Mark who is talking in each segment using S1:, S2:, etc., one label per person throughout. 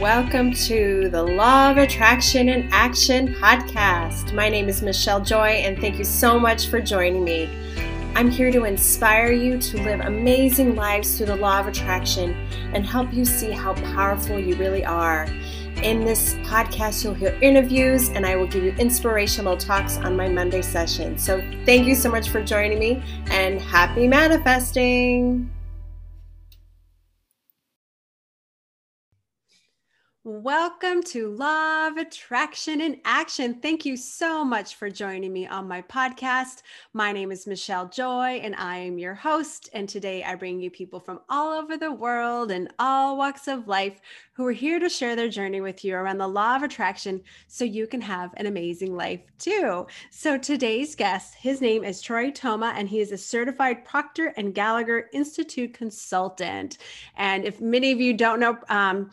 S1: Welcome to the Law of Attraction and Action podcast. My name is Michelle Joy, and thank you so much for joining me. I'm here to inspire you to live amazing lives through the law of attraction and help you see how powerful you really are. In this podcast, you'll hear interviews and I will give you inspirational talks on my Monday session. So, thank you so much for joining me and happy manifesting. Welcome to Law of Attraction in Action. Thank you so much for joining me on my podcast. My name is Michelle Joy, and I am your host. And today I bring you people from all over the world and all walks of life who are here to share their journey with you around the law of attraction so you can have an amazing life too. So today's guest, his name is Troy Toma, and he is a certified Proctor and Gallagher Institute consultant. And if many of you don't know, um,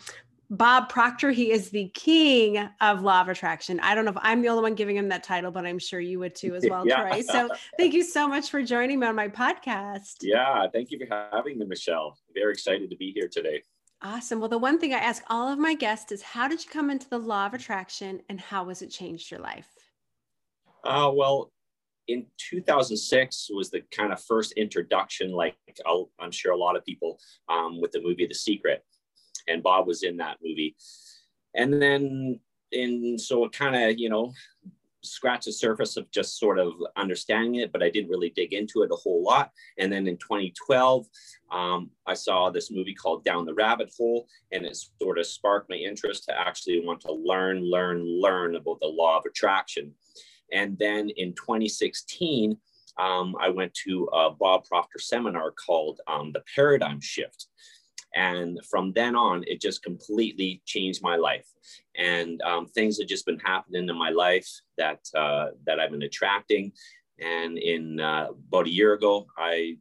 S1: Bob Proctor, he is the king of law of attraction. I don't know if I'm the only one giving him that title, but I'm sure you would too as well, yeah. Troy. So thank you so much for joining me on my podcast.
S2: Yeah, thank you for having me, Michelle. Very excited to be here today.
S1: Awesome. Well, the one thing I ask all of my guests is how did you come into the law of attraction and how has it changed your life?
S2: Uh, well, in 2006 was the kind of first introduction, like i am sure a lot of people, um, with the movie The Secret and Bob was in that movie. And then, and so it kind of, you know, scratched the surface of just sort of understanding it, but I didn't really dig into it a whole lot. And then in 2012, um, I saw this movie called Down the Rabbit Hole, and it sort of sparked my interest to actually want to learn, learn, learn about the law of attraction. And then in 2016, um, I went to a Bob Proctor seminar called um, The Paradigm Shift. And from then on, it just completely changed my life. And um, things have just been happening in my life that uh, that I've been attracting. And in uh, about a year ago, I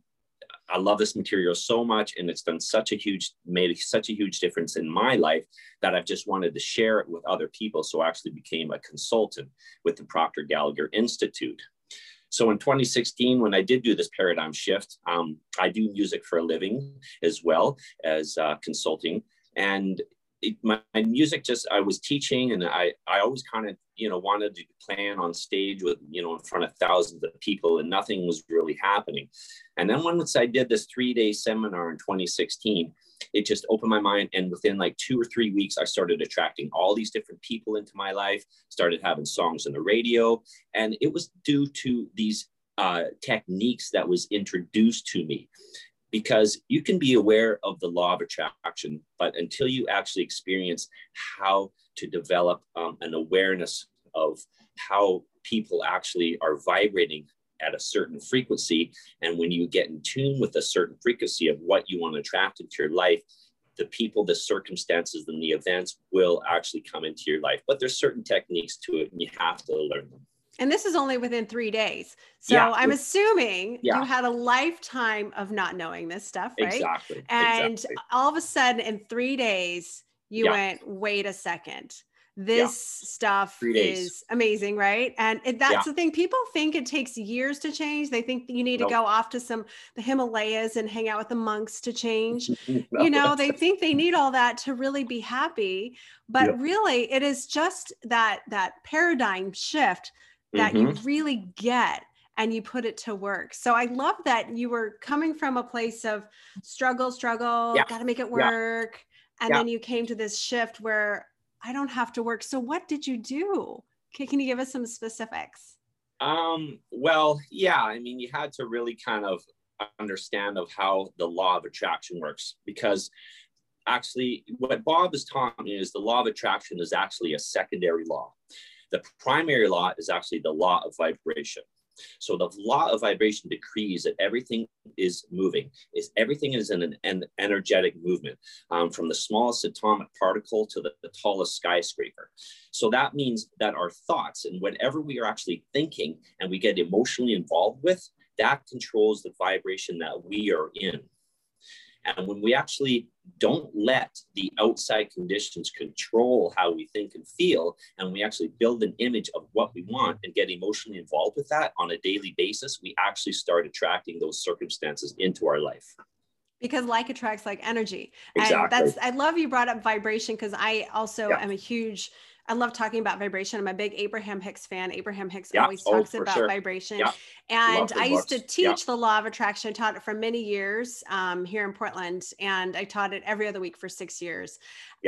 S2: I love this material so much, and it's done such a huge made such a huge difference in my life that I've just wanted to share it with other people. So I actually became a consultant with the Proctor Gallagher Institute. So in 2016, when I did do this paradigm shift, um, I do music for a living as well as uh, consulting. And it, my, my, music just, I was teaching and I, I always kind of, you know, wanted to plan on stage with, you know, in front of thousands of people and nothing was really happening. And then once I did this three day seminar in 2016, it just opened my mind. And within like two or three weeks, I started attracting all these different people into my life, started having songs on the radio. And it was due to these uh, techniques that was introduced to me because you can be aware of the law of attraction, but until you actually experience how to develop um, an awareness of how people actually are vibrating at a certain frequency. And when you get in tune with a certain frequency of what you want to attract into your life, the people, the circumstances, and the events will actually come into your life. But there's certain techniques to it, and you have to learn them.
S1: And this is only within three days. So yeah. I'm assuming yeah. you had a lifetime of not knowing this stuff, right?
S2: Exactly.
S1: And
S2: exactly.
S1: all of a sudden, in three days, you yeah. went, wait a second this yeah. stuff is amazing right and it, that's yeah. the thing people think it takes years to change they think you need nope. to go off to some the himalayas and hang out with the monks to change no, you know they think they need all that to really be happy but yep. really it is just that that paradigm shift that mm-hmm. you really get and you put it to work. So I love that you were coming from a place of struggle, struggle, yeah. got to make it work. And then you came to this shift where I don't have to work. So what did you do? Can, can you give us some specifics?
S2: Um, well, yeah, I mean, you had to really kind of understand of how the law of attraction works because actually what Bob has taught me is the law of attraction is actually a secondary law. The primary law is actually the law of vibration. So the law of vibration decrees that everything is moving. Is everything is in an, an energetic movement, um, from the smallest atomic particle to the, the tallest skyscraper. So that means that our thoughts and whatever we are actually thinking and we get emotionally involved with, that controls the vibration that we are in. And when we actually don't let the outside conditions control how we think and feel, and we actually build an image of what we want and get emotionally involved with that on a daily basis, we actually start attracting those circumstances into our life.
S1: because like attracts like energy
S2: exactly.
S1: and that's i love you brought up vibration because i also yeah. am a huge I love talking about vibration. I'm a big Abraham Hicks fan. Abraham Hicks yeah. always oh, talks oh, about sure. vibration. Yeah. And I used books. to teach yeah. the law of attraction. I taught it for many years um, here in Portland, and I taught it every other week for six years.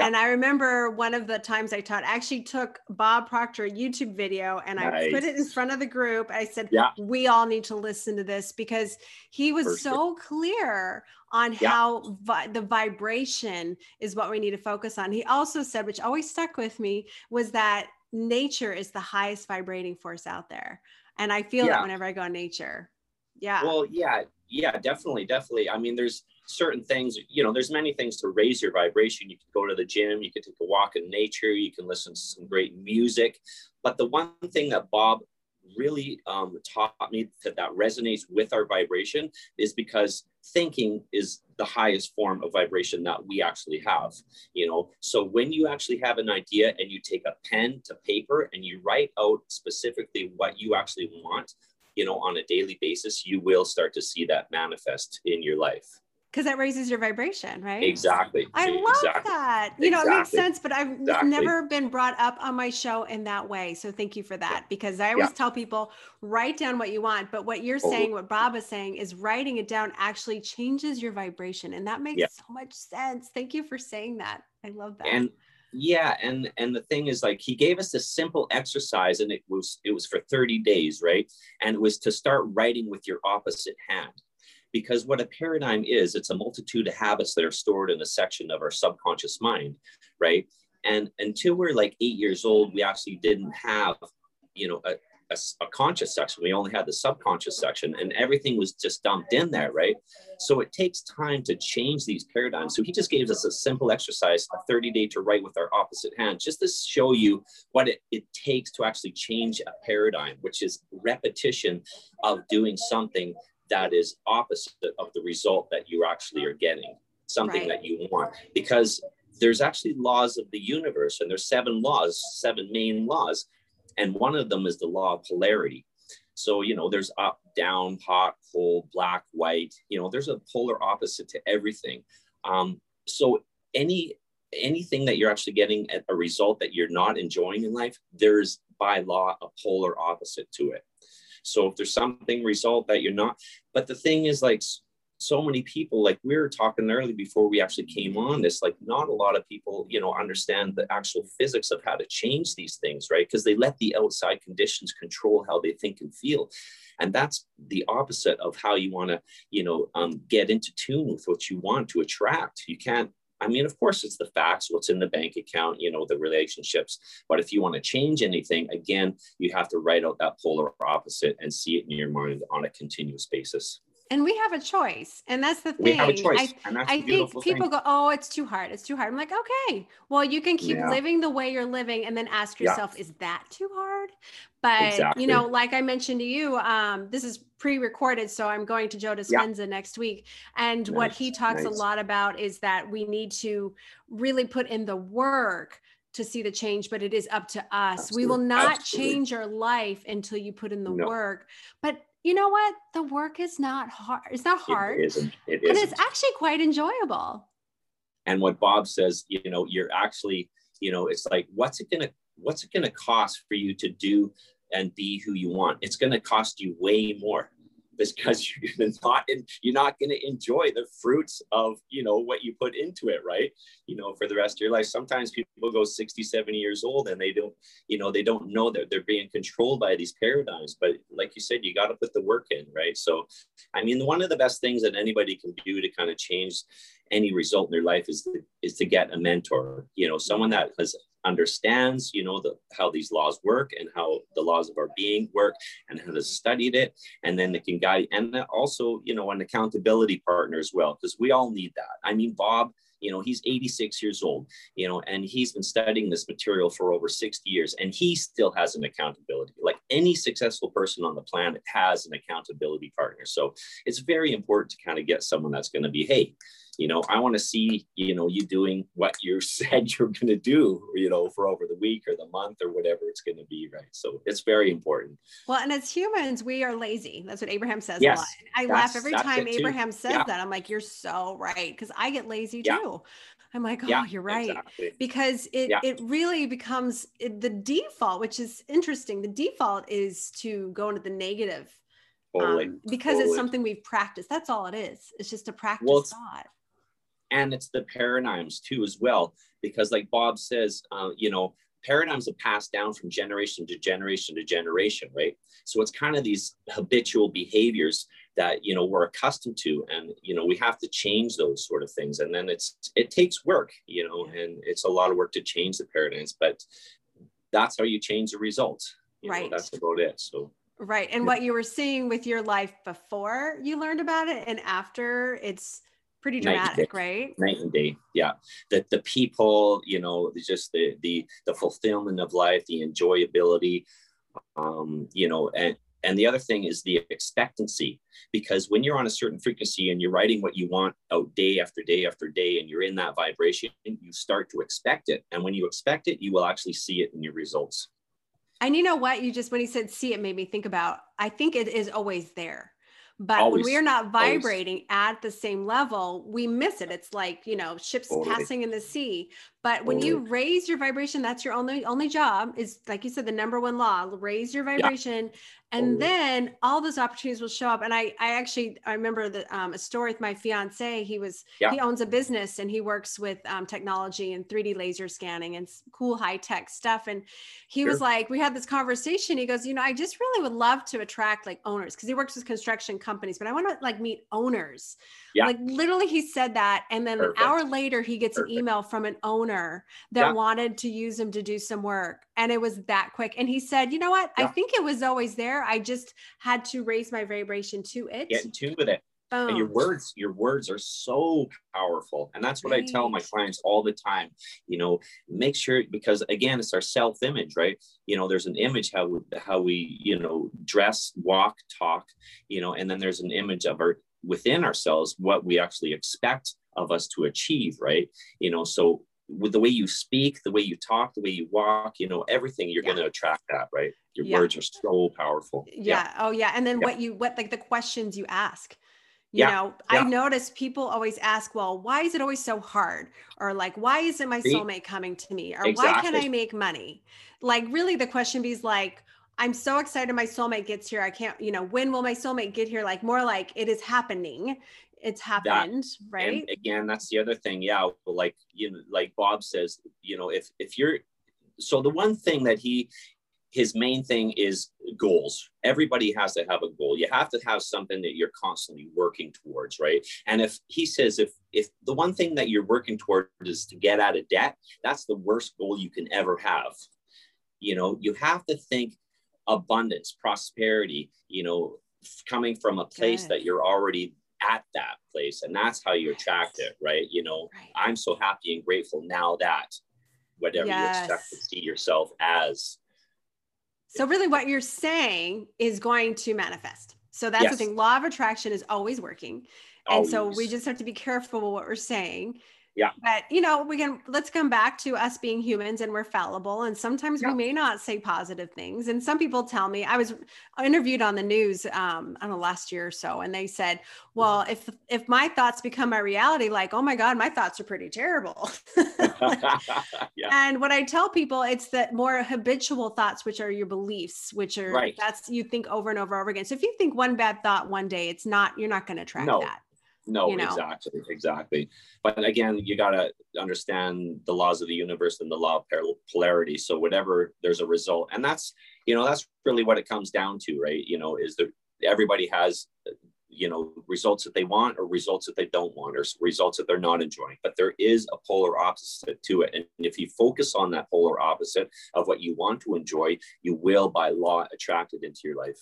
S1: And I remember one of the times I taught, I actually took Bob Proctor YouTube video and nice. I put it in front of the group. I said, "We all need to listen to this because he was so clear on yeah. how vi- the vibration is what we need to focus on. He also said, which always stuck with me, was that nature is the highest vibrating force out there. And I feel yeah. that whenever I go in nature. Yeah.
S2: Well, yeah, yeah, definitely, definitely. I mean, there's certain things, you know, there's many things to raise your vibration. You can go to the gym, you can take a walk in nature, you can listen to some great music. But the one thing that Bob really um, taught me that that resonates with our vibration is because thinking is the highest form of vibration that we actually have you know so when you actually have an idea and you take a pen to paper and you write out specifically what you actually want you know on a daily basis you will start to see that manifest in your life
S1: because that raises your vibration, right?
S2: Exactly.
S1: I love
S2: exactly.
S1: that. You know, exactly. it makes sense, but I've exactly. never been brought up on my show in that way. So thank you for that because I always yeah. tell people write down what you want, but what you're oh. saying, what Bob is saying is writing it down actually changes your vibration and that makes yeah. so much sense. Thank you for saying that. I love that.
S2: And yeah, and and the thing is like he gave us a simple exercise and it was it was for 30 days, right? And it was to start writing with your opposite hand because what a paradigm is, it's a multitude of habits that are stored in a section of our subconscious mind, right? And until we're like eight years old, we actually didn't have, you know, a, a, a, conscious section. We only had the subconscious section, and everything was just dumped in there, right? So it takes time to change these paradigms. So he just gave us a simple exercise, a 30 day to write with our opposite hand, just to show you what it, it takes to actually change a paradigm, which is repetition of doing something that is opposite of the result that you actually are getting, something right. that you want. Because there's actually laws of the universe, and there's seven laws, seven main laws. And one of them is the law of polarity. So, you know, there's up, down, hot, cold, black, white. You know, there's a polar opposite to everything. Um, so any anything that you're actually getting a result that you're not enjoying in life, there's by law a polar opposite to it. So if there's something result that you're not, but the thing is like so many people, like we were talking early before we actually came on this, like not a lot of people, you know, understand the actual physics of how to change these things, right? Because they let the outside conditions control how they think and feel. And that's the opposite of how you want to, you know, um, get into tune with what you want to attract. You can't I mean, of course, it's the facts, what's in the bank account, you know, the relationships. But if you want to change anything, again, you have to write out that polar opposite and see it in your mind on a continuous basis
S1: and we have a choice and that's the thing
S2: we have a choice. I,
S1: I think people thing. go oh it's too hard it's too hard i'm like okay well you can keep yeah. living the way you're living and then ask yourself yeah. is that too hard but exactly. you know like i mentioned to you um, this is pre-recorded so i'm going to joe dispenza yeah. next week and nice. what he talks nice. a lot about is that we need to really put in the work to see the change, but it is up to us. Absolutely. We will not Absolutely. change your life until you put in the no. work. But you know what? The work is not hard. It's not hard.
S2: It isn't. It
S1: isn't. it's actually quite enjoyable.
S2: And what Bob says, you know, you're actually, you know, it's like, what's it gonna, what's it gonna cost for you to do and be who you want? It's gonna cost you way more because you're not in, you're not going to enjoy the fruits of you know what you put into it right? You know for the rest of your life. Sometimes people go 60 70 years old and they don't you know they don't know that they're being controlled by these paradigms. But like you said you got to put the work in right? So i mean one of the best things that anybody can do to kind of change any result in their life is to, is to get a mentor. You know someone that has understands, you know, the, how these laws work and how the laws of our being work and has studied it. And then they can guide, and also, you know, an accountability partner as well, because we all need that. I mean, Bob, you know, he's 86 years old, you know, and he's been studying this material for over 60 years, and he still has an accountability. Like any successful person on the planet has an accountability partner. So it's very important to kind of get someone that's going to be, hey, you know i want to see you know you doing what you said you're going to do you know for over the week or the month or whatever it's going to be right so it's very important
S1: well and as humans we are lazy that's what abraham says
S2: yes,
S1: a lot i laugh every time abraham says yeah. that i'm like you're so right because i get lazy yeah. too I'm like, oh, yeah, you're right. Exactly. Because it it really becomes the default, which is interesting. The default is to go into the negative totally. um, because totally. it's something we've practiced. That's all it is. It's just a practice well, thought.
S2: And it's the paradigms too, as well. Because, like Bob says, uh, you know, paradigms have passed down from generation to generation to generation, right? So it's kind of these habitual behaviors that you know we're accustomed to, and you know we have to change those sort of things. And then it's it takes work, you know, and it's a lot of work to change the paradigms, but that's how you change the results. You
S1: right.
S2: Know, that's about it. So
S1: Right. And what you were seeing with your life before you learned about it and after, it's pretty dramatic, right?
S2: Night and day. Yeah. The the people, you know, just the the the fulfillment of life, the enjoyability, um, you know, and and the other thing is the expectancy, because when you're on a certain frequency and you're writing what you want out day after day after day, and you're in that vibration, you start to expect it. And when you expect it, you will actually see it in your results.
S1: And you know what? You just, when he said see it, made me think about, I think it is always there. But always, when we're not vibrating always. at the same level, we miss it. It's like, you know, ships totally. passing in the sea. But when you raise your vibration, that's your only only job is like you said, the number one law, raise your vibration. Yeah and then all those opportunities will show up. And i i actually i remember the um, a story with my fiance. He was yeah. he owns a business and he works with um, technology and 3d laser scanning and cool high tech stuff. And he sure. was like we had this conversation. He goes you know i just really would love to attract like owners because he works with construction companies but i want to like meet owners yeah. like literally he said that and then Perfect. an hour later he gets Perfect. an email from an owner that yeah. wanted to use him to do some work and it was that quick and he said you know what yeah. i think it was always there i just had to raise my vibration to it
S2: get in tune with it Boom. and your words your words are so powerful and that's what right. i tell my clients all the time you know make sure because again it's our self image right you know there's an image how we, how we you know dress walk talk you know and then there's an image of our within ourselves what we actually expect of us to achieve right you know so with the way you speak, the way you talk, the way you walk, you know, everything, you're yeah. going to attract that, right? Your yeah. words are so powerful.
S1: Yeah. yeah. Oh, yeah. And then what you, what like the questions you ask, you know, I notice people always ask, well, why is it always so hard? Or like, why isn't my soulmate coming to me? Or exactly. why can't I make money? Like, really, the question is like, I'm so excited my soulmate gets here. I can't, you know, when will my soulmate get here? Like, more like it is happening. It's happened that, right?
S2: and again that's the other thing. Yeah like you know like bob says you know if if you're so the one thing that he his main thing is goals. Everybody has to have a goal. You have to have something that you're constantly working towards right? And if he says if if the one thing that you're working toward is to get out of debt that's the worst goal you can ever have. You know you have to think abundance prosperity you know coming from a place Good. that you're already at that place and that's how you attract it right you know right. i'm so happy and grateful now that whatever yes. you expect to see yourself as
S1: so really what you're saying is going to manifest so that's yes. the thing law of attraction is always working and so we just have to be careful what we're saying
S2: yeah.
S1: But you know, we can let's come back to us being humans and we're fallible. And sometimes yeah. we may not say positive things. And some people tell me I was interviewed on the news, um, I don't know, last year or so, and they said, Well, if if my thoughts become my reality, like, oh my God, my thoughts are pretty terrible. yeah. And what I tell people, it's that more habitual thoughts, which are your beliefs, which are right. that's you think over and over and over again. So if you think one bad thought one day, it's not, you're not going to track no. that.
S2: No, you know? exactly, exactly. But again, you got to understand the laws of the universe and the law of polarity. So whatever there's a result, and that's you know that's really what it comes down to, right? You know, is that everybody has you know results that they want or results that they don't want or results that they're not enjoying but there is a polar opposite to it and if you focus on that polar opposite of what you want to enjoy you will by law attract it into your life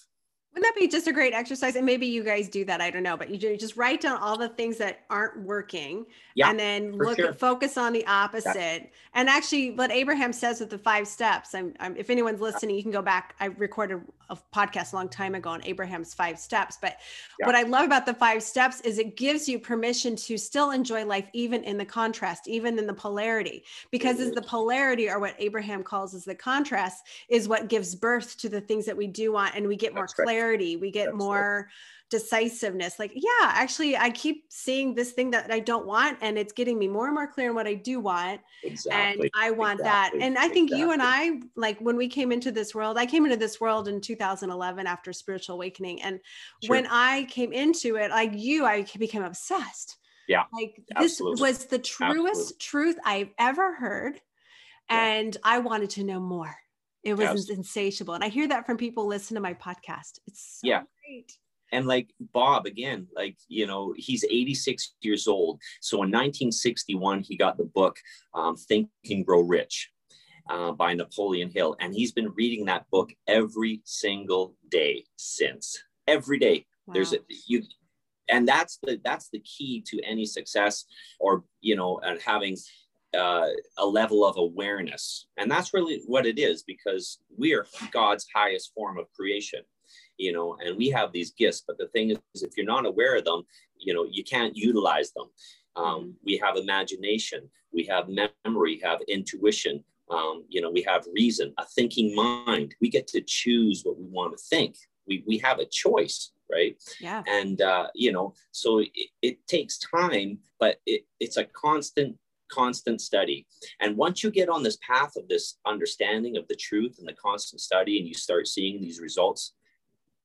S1: Wouldn't that be just a great exercise? And maybe you guys do that. I don't know, but you just write down all the things that aren't working yeah, and then look sure. focus on the opposite. Yeah. And actually what Abraham says with the five steps, I'm, I'm, if anyone's listening, you can go back. I recorded a podcast a long time ago on Abraham's five steps. But yeah. what I love about the five steps is it gives you permission to still enjoy life, even in the contrast, even in the polarity, because mm-hmm. as the polarity or what Abraham calls as the contrast is what gives birth to the things that we do want. And we get more clarity clarity we get more decisiveness like yeah actually i keep seeing this thing that i don't want and it's getting me more and more clear on what i do want exactly. and i want exactly. that and i think exactly. you and i like when we came into this world i came into this world in 2011 after spiritual awakening and sure. when i came into it like you i became obsessed
S2: yeah
S1: like this absolutely. was the truest absolutely. truth i've ever heard and yeah. i wanted to know more it was Absolutely. insatiable. And I hear that from people listen to my podcast. It's so yeah. great.
S2: And like Bob, again, like, you know, he's 86 years old. So in 1961, he got the book um, Think and Grow Rich uh, by Napoleon Hill. And he's been reading that book every single day since. Every day. Wow. There's a, you, and that's the that's the key to any success or you know and having uh, a level of awareness. And that's really what it is because we are God's highest form of creation, you know, and we have these gifts. But the thing is, if you're not aware of them, you know, you can't utilize them. Um, mm-hmm. we have imagination, we have memory, have intuition, um, you know, we have reason, a thinking mind. We get to choose what we want to think. We, we have a choice right
S1: yeah
S2: and uh, you know so it, it takes time but it, it's a constant constant study. And once you get on this path of this understanding of the truth and the constant study, and you start seeing these results,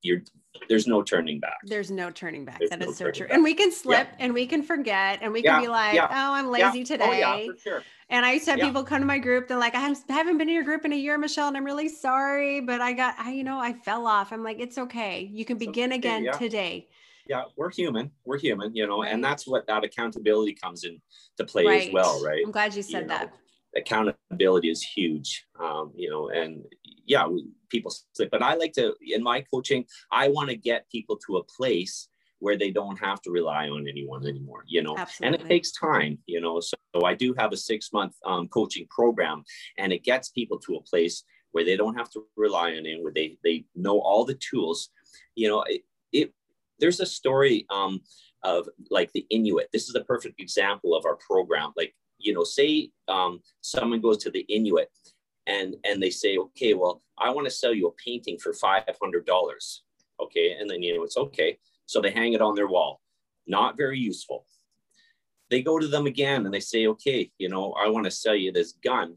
S2: you're there's no turning back.
S1: There's no turning back. There's that no is so true. Back. And we can slip yeah. and we can forget and we can be like, yeah. oh, I'm lazy today. Oh, yeah, for sure. And I used to have people come to my group. They're like, I haven't been in your group in a year, Michelle, and I'm really sorry, but I got, I, you know, I fell off. I'm like, it's okay. You can begin okay, again today
S2: yeah we're human we're human you know right. and that's what that accountability comes into play right. as well right
S1: i'm glad you said you know, that
S2: accountability is huge um, you know and yeah people say but i like to in my coaching i want to get people to a place where they don't have to rely on anyone anymore you know Absolutely. and it takes time you know so, so i do have a six month um, coaching program and it gets people to a place where they don't have to rely on anyone where they they know all the tools you know it, it there's a story um, of like the Inuit. This is a perfect example of our program. Like, you know, say um, someone goes to the Inuit and and they say, okay, well, I want to sell you a painting for five hundred dollars. Okay, and then you know it's okay. So they hang it on their wall. Not very useful. They go to them again and they say, okay, you know, I want to sell you this gun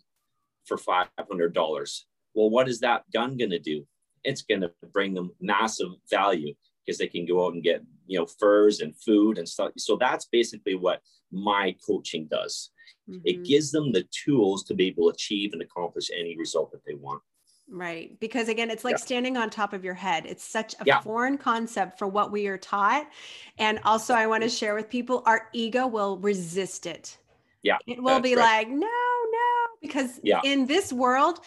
S2: for five hundred dollars. Well, what is that gun going to do? It's going to bring them massive value because they can go out and get you know furs and food and stuff so that's basically what my coaching does mm-hmm. it gives them the tools to be able to achieve and accomplish any result that they want
S1: Right. Because again, it's like yeah. standing on top of your head. It's such a yeah. foreign concept for what we are taught. And also, I want to share with people our ego will resist it.
S2: Yeah.
S1: It will be right. like, no, no, because yeah. in this world,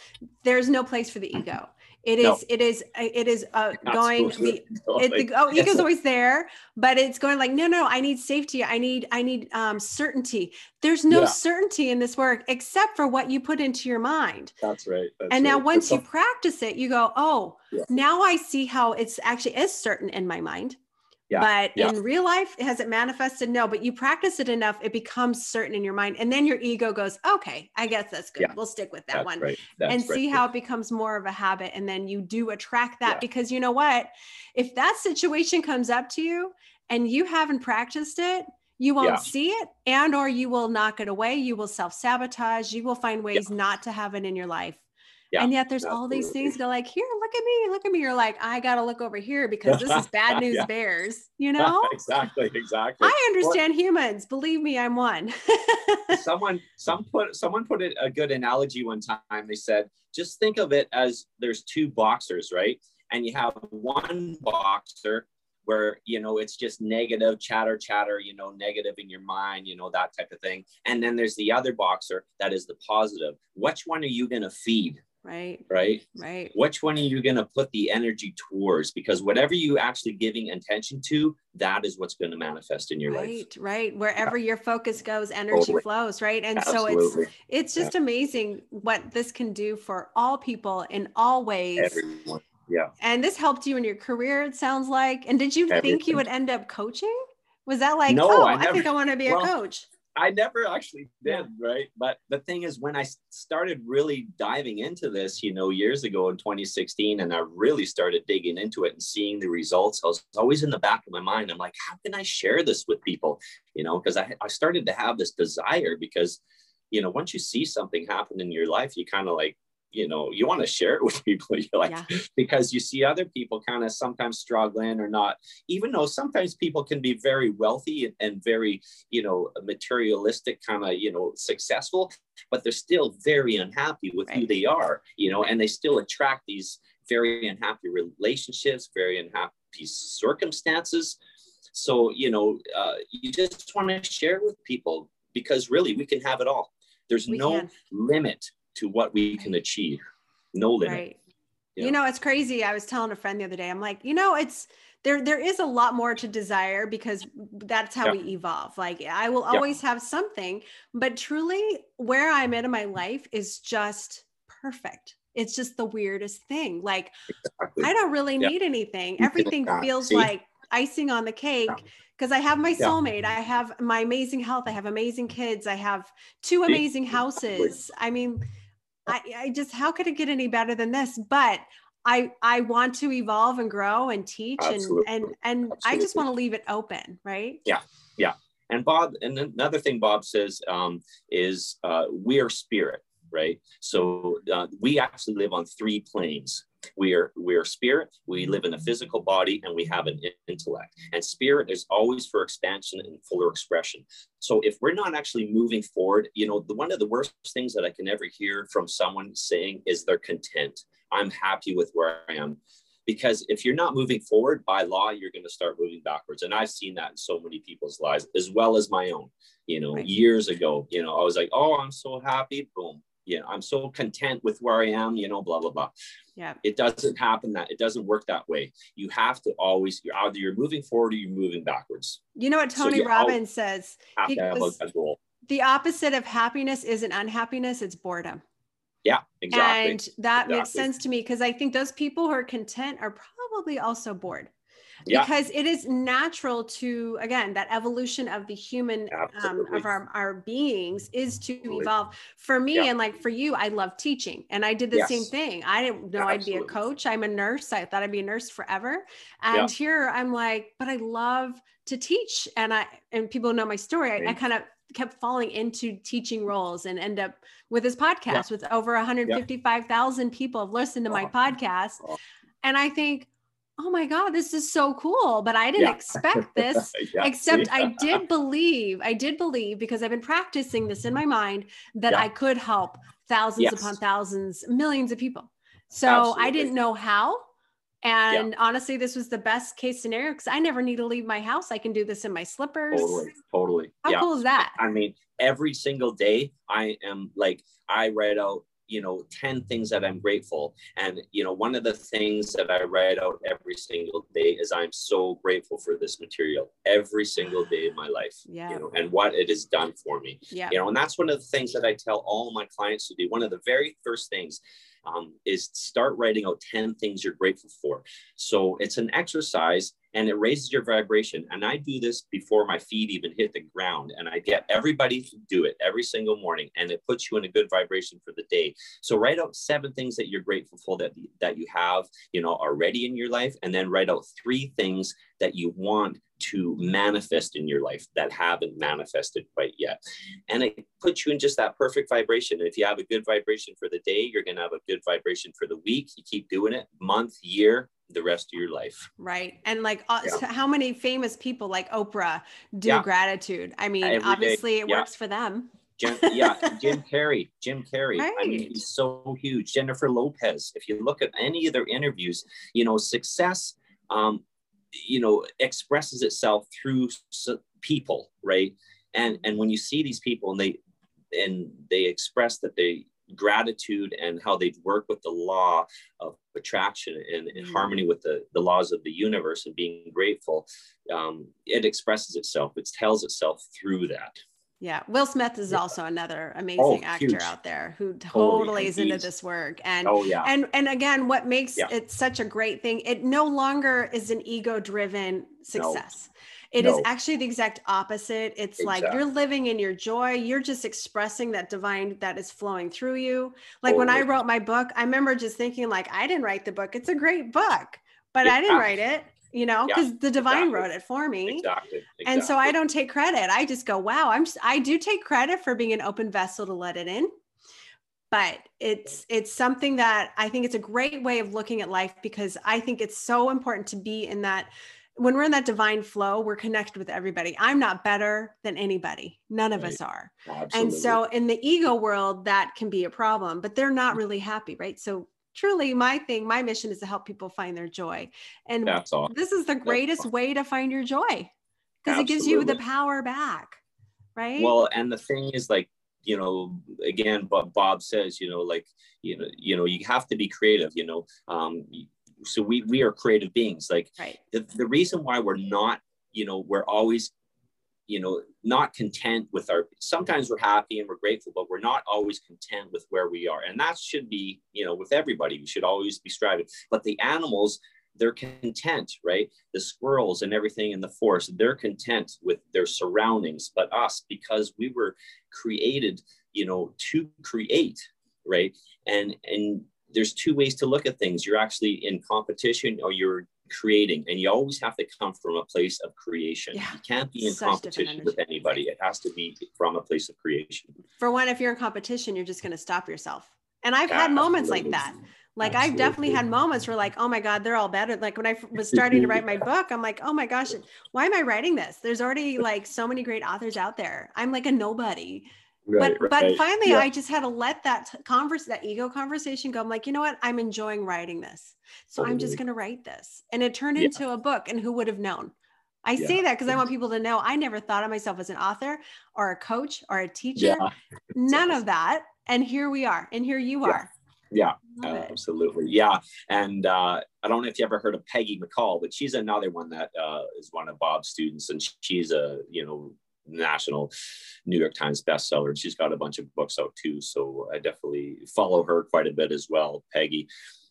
S1: there's no place for the ego. It is, no. it is, it is uh, going. The, it, the, oh, ego's always there, but it's going like, no, no, I need safety. I need, I need um, certainty. There's no yeah. certainty in this work except for what you put into your mind.
S2: That's right. That's
S1: and now,
S2: right.
S1: once you practice it, you go, oh, yeah. now I see how it's actually is certain in my mind. Yeah. But yeah. in real life, has it manifested? No, but you practice it enough, it becomes certain in your mind. And then your ego goes, okay, I guess that's good. Yeah. We'll stick with that that's one right. and right. see how it becomes more of a habit. And then you do attract that because you know what? If that situation comes up to you and you haven't practiced it, you won't see it and or you will knock it away you will self-sabotage you will find ways not to have it in your life yeah, and yet there's absolutely. all these things go like, here, look at me, look at me. You're like, I gotta look over here because this is bad news yeah. bears, you know?
S2: exactly, exactly.
S1: I understand well, humans. Believe me, I'm one.
S2: someone some put someone put it a good analogy one time. They said, just think of it as there's two boxers, right? And you have one boxer where you know it's just negative chatter chatter you know negative in your mind you know that type of thing and then there's the other boxer that is the positive which one are you going to feed
S1: Right.
S2: Right.
S1: Right.
S2: Which one are you going to put the energy towards? Because whatever you actually giving attention to, that is what's going to manifest in your
S1: right,
S2: life.
S1: Right. Right. Wherever yeah. your focus goes, energy totally. flows. Right. And Absolutely. so it's it's just yeah. amazing what this can do for all people in all ways.
S2: Everyone. Yeah.
S1: And this helped you in your career, it sounds like. And did you Everything. think you would end up coaching? Was that like, no, oh, I, never, I think I want to be well, a coach?
S2: I never actually did, right? But the thing is, when I started really diving into this, you know, years ago in 2016, and I really started digging into it and seeing the results, I was always in the back of my mind. I'm like, how can I share this with people? You know, because I, I started to have this desire because, you know, once you see something happen in your life, you kind of like, you know you want to share it with people you like yeah. because you see other people kind of sometimes struggling or not even though sometimes people can be very wealthy and, and very you know materialistic kind of you know successful but they're still very unhappy with right. who they are you know and they still attract these very unhappy relationships very unhappy circumstances so you know uh, you just want to share with people because really we can have it all there's we no can. limit to what we can achieve. No limit. Right.
S1: Yeah. You know, it's crazy. I was telling a friend the other day, I'm like, you know, it's there, there is a lot more to desire because that's how yeah. we evolve. Like I will always yeah. have something, but truly where I'm at in my life is just perfect. It's just the weirdest thing. Like exactly. I don't really need anything. Everything feels See? like icing on the cake because I have my soulmate, I have my amazing health, I have amazing kids, I have two amazing houses. I mean, I, I just how could it get any better than this? But I I want to evolve and grow and teach Absolutely. and and and Absolutely. I just want to leave it open, right?
S2: Yeah, yeah. And Bob, and another thing Bob says um, is uh, we are spirit, right? So uh, we actually live on three planes. We are we are spirit. We mm-hmm. live in a physical body, and we have an intellect. And spirit is always for expansion and fuller expression. So if we're not actually moving forward, you know, the one of the worst things that I can ever hear from someone saying is they're content. I'm happy with where I am because if you're not moving forward by law you're going to start moving backwards and i've seen that in so many people's lives as well as my own you know right. years ago you know i was like oh i'm so happy boom you know, I'm so content with where I am, you know, blah, blah, blah.
S1: Yeah.
S2: It doesn't happen that it doesn't work that way. You have to always, you're either you're moving forward or you're moving backwards.
S1: You know what Tony so Robbins says? Have to have a, a goal. The opposite of happiness isn't unhappiness, it's boredom.
S2: Yeah, exactly.
S1: And that exactly. makes sense to me because I think those people who are content are probably also bored yeah. because it is natural to again that evolution of the human um, of our, our beings is to Absolutely. evolve for me yeah. and like for you i love teaching and i did the yes. same thing i didn't know Absolutely. i'd be a coach i'm a nurse i thought i'd be a nurse forever and yeah. here i'm like but i love to teach and i and people know my story I, I kind of kept falling into teaching roles and end up with this podcast yeah. with over 155,000 people have listened to my podcast. Oh. And I think, oh my god this is so cool but i didn't yeah. expect this yeah. except i did believe i did believe because i've been practicing this in my mind that yeah. i could help thousands yes. upon thousands millions of people so Absolutely. i didn't know how and honestly this was the best case scenario because i never need to leave my house i can do this in my slippers
S2: totally totally
S1: how cool is that
S2: i mean every single day i am like i write out you know 10 things that i'm grateful and you know one of the things that i write out every single day is i'm so grateful for this material every single day of my life
S1: yeah.
S2: you know and what it has done for me
S1: yeah.
S2: you know and that's one of the things that i tell all my clients to do one of the very first things um, is start writing out 10 things you're grateful for so it's an exercise and it raises your vibration. And I do this before my feet even hit the ground. And I get everybody to do it every single morning. And it puts you in a good vibration for the day. So write out seven things that you're grateful for that, that you have, you know, already in your life. And then write out three things that you want to manifest in your life that haven't manifested quite yet. And it puts you in just that perfect vibration. if you have a good vibration for the day, you're going to have a good vibration for the week. You keep doing it month, year, the rest of your life.
S1: Right. And like uh, yeah. how many famous people like Oprah do yeah. gratitude? I mean, Every obviously day. it yeah. works for them.
S2: Jim, yeah, Jim Carrey, Jim Carrey. Right. I mean, he's so huge. Jennifer Lopez. If you look at any of their interviews, you know, success, um, you know, expresses itself through people, right? And and when you see these people and they and they express that they gratitude and how they'd work with the law of attraction and in mm. harmony with the, the laws of the universe and being grateful, um, it expresses itself, it tells itself through that.
S1: Yeah, Will Smith is yeah. also another oh, amazing oh, actor huge. out there who oh, totally is into this work. And oh yeah, and and again, what makes yeah. it such a great thing? It no longer is an ego-driven success. No. It no. is actually the exact opposite. It's exactly. like you're living in your joy. You're just expressing that divine that is flowing through you. Like when I wrote my book, I remember just thinking like I didn't write the book. It's a great book, but. I didn't write it you know because yeah, the divine exactly. wrote it for me exactly, exactly, and so i don't take credit i just go wow i'm just, i do take credit for being an open vessel to let it in but it's it's something that i think it's a great way of looking at life because i think it's so important to be in that when we're in that divine flow, we're connected with everybody. I'm not better than anybody. None of right. us are. Absolutely. And so in the ego world, that can be a problem, but they're not really happy, right? So truly my thing, my mission is to help people find their joy. And That's awesome. this is the greatest That's way to find your joy because it gives you the power back. Right.
S2: Well, and the thing is like, you know, again, but Bob says, you know, like, you know, you know, you have to be creative, you know, um, so we we are creative beings like right. the, the reason why we're not you know we're always you know not content with our sometimes we're happy and we're grateful but we're not always content with where we are. And that should be you know with everybody we should always be striving. But the animals they're content right? The squirrels and everything in the forest they're content with their surroundings. But us because we were created you know to create right? And and there's two ways to look at things. You're actually in competition or you're creating, and you always have to come from a place of creation. Yeah, you can't be in competition with anybody. It has to be from a place of creation.
S1: For one, if you're in competition, you're just going to stop yourself. And I've yeah, had moments absolutely. like that. Like absolutely. I've definitely had moments where like, oh my God, they're all better. Like when I was starting to write my book, I'm like, oh my gosh, why am I writing this? There's already like so many great authors out there. I'm like a nobody. Right, but right. but finally yeah. i just had to let that converse that ego conversation go. I'm like you know what? I'm enjoying writing this. So totally. i'm just going to write this. And it turned yeah. into a book and who would have known? I yeah. say that because i want people to know i never thought of myself as an author or a coach or a teacher. None of that. And here we are and here you are.
S2: Yeah. Absolutely. Yeah. And uh, i don't know if you ever heard of Peggy McColl but she's another one that uh, is one of bob's students and she's a you know national New York Times bestseller. And she's got a bunch of books out too. So I definitely follow her quite a bit as well, Peggy.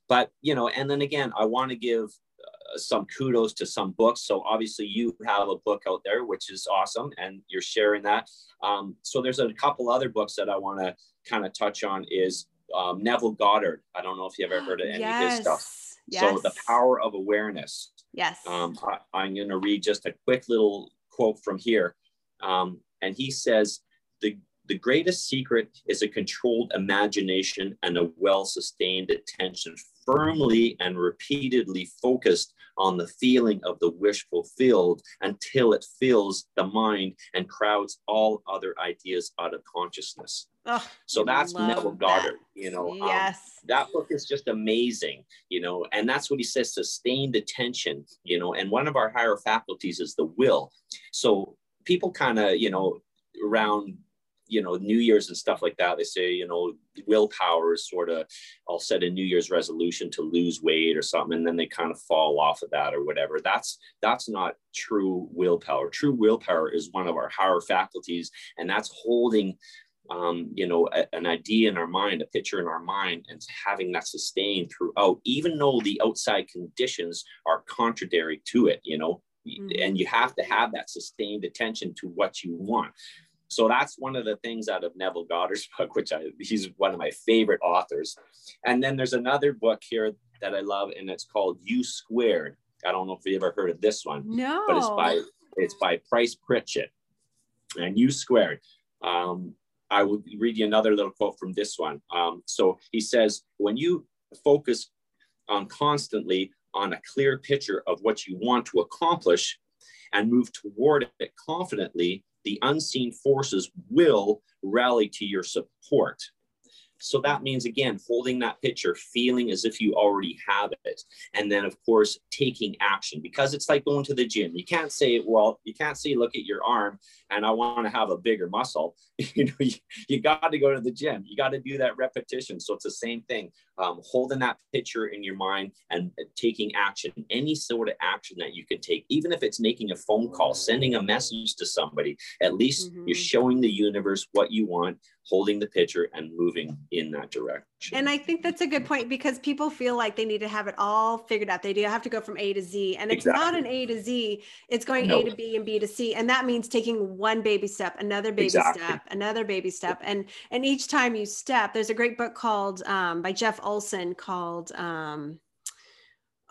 S2: But, you know, and then again, I want to give uh, some kudos to some books. So obviously you have a book out there, which is awesome. And you're sharing that. Um, so there's a couple other books that I want to kind of touch on is um, Neville Goddard. I don't know if you've ever heard of any yes. of his stuff. Yes. So the power of awareness.
S1: Yes.
S2: Um, I, I'm going to read just a quick little quote from here. Um, and he says, the, the greatest secret is a controlled imagination and a well sustained attention, firmly and repeatedly focused on the feeling of the wish fulfilled until it fills the mind and crowds all other ideas out of consciousness. Oh, so that's Neville Goddard, that. you know. Um, yes. Um, that book is just amazing, you know, and that's what he says sustained attention, you know, and one of our higher faculties is the will. So people kind of, you know, around, you know, New Year's and stuff like that, they say, you know, willpower is sort of, I'll set a New Year's resolution to lose weight or something, and then they kind of fall off of that or whatever. That's that's not true willpower. True willpower is one of our higher faculties, and that's holding um, you know, a, an idea in our mind, a picture in our mind, and having that sustained throughout, even though the outside conditions are contradictory to it, you know, mm-hmm. and you have to have that sustained attention to what you want. So that's one of the things out of neville goddard's book which I, he's one of my favorite authors. And then there's another book here that i love and it's called u squared. I don't know if you ever heard of this one
S1: no.
S2: but it's by it's by price pritchett. And u squared um, i will read you another little quote from this one. Um, so he says when you focus on constantly on a clear picture of what you want to accomplish and move toward it confidently, the unseen forces will rally to your support. So that means, again, holding that picture, feeling as if you already have it. And then, of course, taking action because it's like going to the gym. You can't say, well, you can't say, look at your arm and I want to have a bigger muscle. you know, you, you got to go to the gym. You got to do that repetition. So it's the same thing. Um, holding that picture in your mind and taking action, any sort of action that you can take, even if it's making a phone call, sending a message to somebody, at least mm-hmm. you're showing the universe what you want, holding the picture and moving in that direction.
S1: And I think that's a good point because people feel like they need to have it all figured out. They do have to go from A to Z. And it's exactly. not an A to Z, it's going A to B and B to C. And that means taking one baby step, another baby exactly. step, another baby step. And and each time you step, there's a great book called um, by Jeff Olson called um,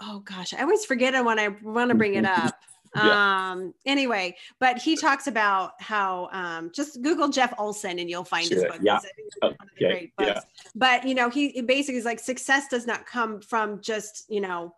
S1: oh gosh, I always forget it when I want to bring it up. Yeah. Um, anyway, but he talks about how um, just Google Jeff Olson and you'll find sure. his book.
S2: Yeah. Okay. Yeah.
S1: But you know, he basically is like success does not come from just, you know,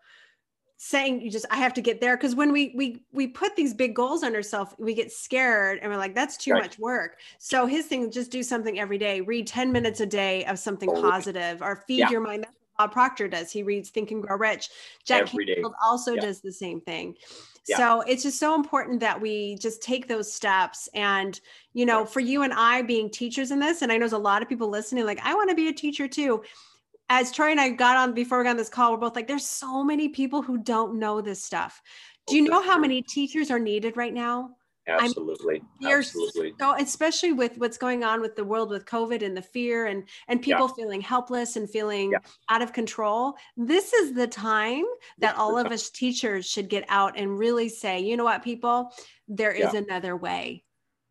S1: saying you just I have to get there because when we we we put these big goals on ourselves, we get scared and we're like that's too right. much work. So his thing just do something every day. Read 10 minutes a day of something positive or feed yeah. your mind. That's Bob Proctor does. He reads Think and Grow Rich. Jack Canfield also yeah. does the same thing. Yeah. So it's just so important that we just take those steps. And, you know, for you and I being teachers in this, and I know there's a lot of people listening, like, I want to be a teacher too. As Troy and I got on before we got on this call, we're both like, there's so many people who don't know this stuff. Do you know how many teachers are needed right now?
S2: absolutely absolutely
S1: so especially with what's going on with the world with covid and the fear and and people yeah. feeling helpless and feeling yeah. out of control this is the time that yeah. all of us teachers should get out and really say you know what people there is another way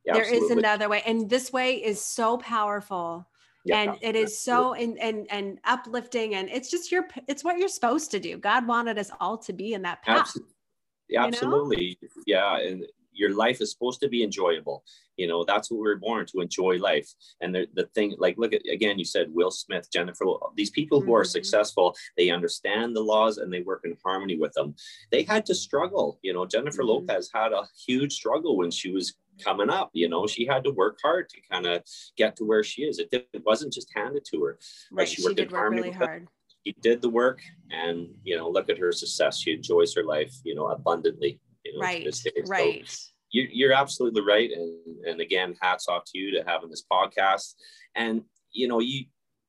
S1: there is another way and this way is so powerful and it is so and and and uplifting and it's just your it's what you're supposed to do god wanted us all to be in that path
S2: absolutely, absolutely. You know? yeah and your life is supposed to be enjoyable you know that's what we are born to enjoy life and the, the thing like look at again you said will smith jennifer these people who are mm-hmm. successful they understand the laws and they work in harmony with them they had to struggle you know jennifer mm-hmm. lopez had a huge struggle when she was coming up you know? She had to work hard to kind of get to where she is. It, did, it wasn't just handed to her.
S1: Right she, she did work really hard.
S2: She did the work and you know look at her success. She enjoys her life you know abundantly you know,
S1: right right so
S2: you, you're absolutely right. And and again hats off to you to having this podcast. And you know you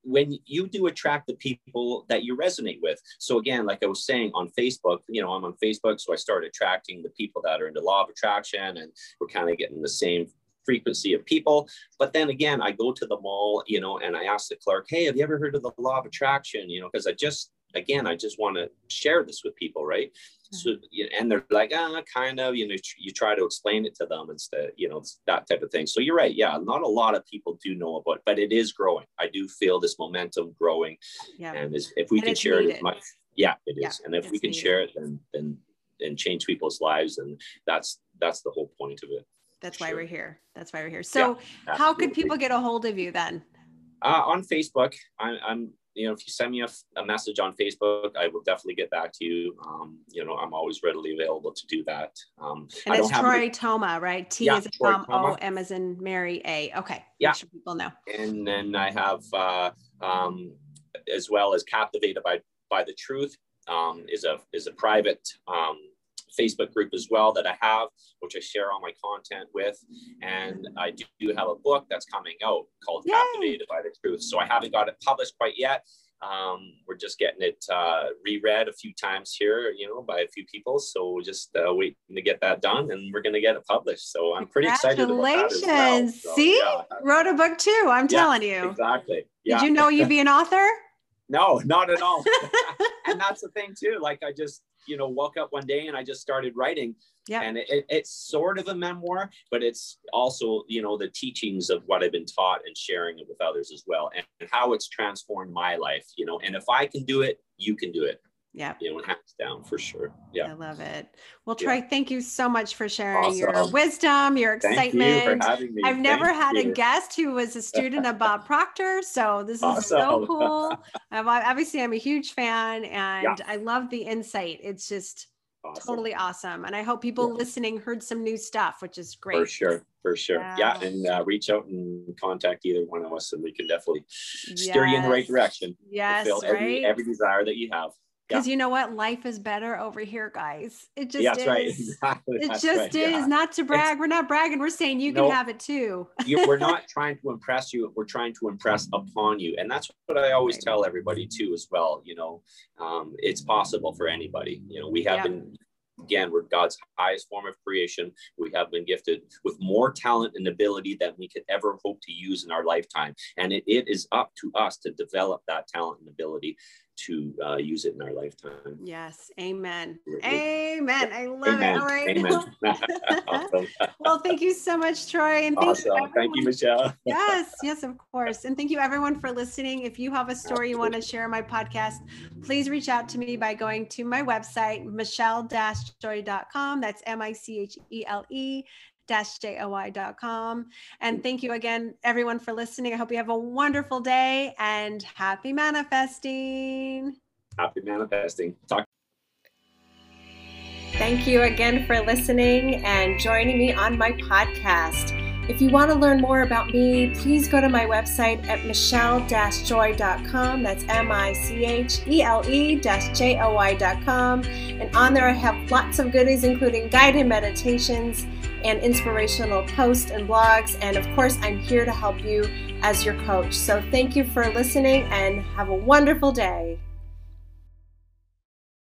S2: when you do attract the people that you resonate with. So again, like I was saying on Facebook, you know, I'm on Facebook, so I start attracting the people that are into law of attraction, and we're kind of getting the same frequency of people. But then again, I go to the mall, you know, and I ask the clerk, "Hey, have you ever heard of the law of attraction?" You know, because I just again, I just want to share this with people, right? So, and they're like, ah, kind of, you know, you try to explain it to them instead, you know, that type of thing. So you're right. Yeah. Not a lot of people do know about, but it is growing. I do feel this momentum growing. Yeah. And if we and can share needed. it as much, yeah, it is. Yeah, and if we can needed. share it, then, then, and change people's lives. And that's, that's the whole point of it.
S1: That's why sure. we're here. That's why we're here. So yeah, how could people get a hold of you then?
S2: Uh, on Facebook, I, I'm you know, if you send me a, a, message on Facebook, I will definitely get back to you. Um, you know, I'm always readily available to do that. Um,
S1: and it's Troy. Toma, right? T yeah, is Tom, O, M as in Mary, A. Okay.
S2: Yeah.
S1: Sure people know.
S2: And then I have, uh, um, as well as Captivated by by the Truth, um, is a is a private um, Facebook group as well that I have, which I share all my content with. And I do have a book that's coming out called Yay. Captivated by the Truth. So I haven't got it published quite yet. Um, we're just getting it uh, reread a few times here, you know, by a few people. So we're just uh, waiting to get that done, and we're going to get it published. So I'm pretty excited about that as well. So,
S1: See, yeah. wrote a book too. I'm yeah, telling you.
S2: Exactly. Yeah.
S1: Did you know you'd be an author?
S2: no, not at all. and that's the thing too. Like I just you know, woke up one day and I just started writing. Yeah. And it, it's sort of a memoir, but it's also, you know, the teachings of what I've been taught and sharing it with others as well and, and how it's transformed my life, you know, and if I can do it, you can do it.
S1: Yeah.
S2: You know, hands down for sure. Yeah.
S1: I love it. Well, Troy, yeah. thank you so much for sharing awesome. your wisdom, your excitement.
S2: You
S1: I've never thank had you. a guest who was a student of Bob Proctor. So this is so cool. obviously, I'm a huge fan and yeah. I love the insight. It's just awesome. totally awesome. And I hope people yeah. listening heard some new stuff, which is great.
S2: For sure, for sure. Yeah, and uh, reach out and contact either one of us, and we can definitely yes. steer you in the right direction.
S1: Yes,
S2: right. Every, every desire that you have
S1: because yeah. you know what? Life is better over here guys. It just
S2: yeah, that's
S1: is.
S2: right exactly.
S1: it that's just right. is. Yeah. not to brag. It's, we're not bragging. We're saying you can have it too.
S2: You, we're not trying to impress you. We're trying to impress upon you. And that's what i always right. tell everybody too as well you know um, it's possible for anybody. You know we have been again we're god's highest form of creation. We have been gifted with more talent and ability than we could ever hope to use in our lifetime. And it, it is up to us to develop that talent and ability to uh, use it in our lifetime.
S1: Yes. Amen. Amen. I love Amen. it. All right. Amen. well, thank you so much, Troy.
S2: And thank awesome. you. Thank you, Michele.
S1: yes. Yes, of course. And thank you everyone for listening. If you have a story you want to share on my podcast, please reach out to me by going to my website, michele-joy.com. That's M-I-C-H-E-L-E joy.com. And thank you again, everyone, for listening. I hope you have a wonderful day and happy manifesting.
S2: Happy manifesting. Talk.
S1: Thank you again for listening and joining me on my podcast. If you want to learn more about me, please go to my website at michele-joy.com. That's M-I-C-H-E-L-E J-O-Y.com. And on there I have lots of goodies, including guided meditations, and inspirational posts and blogs. And of course, I'm here to help you as your coach. So thank you for listening and have a wonderful day.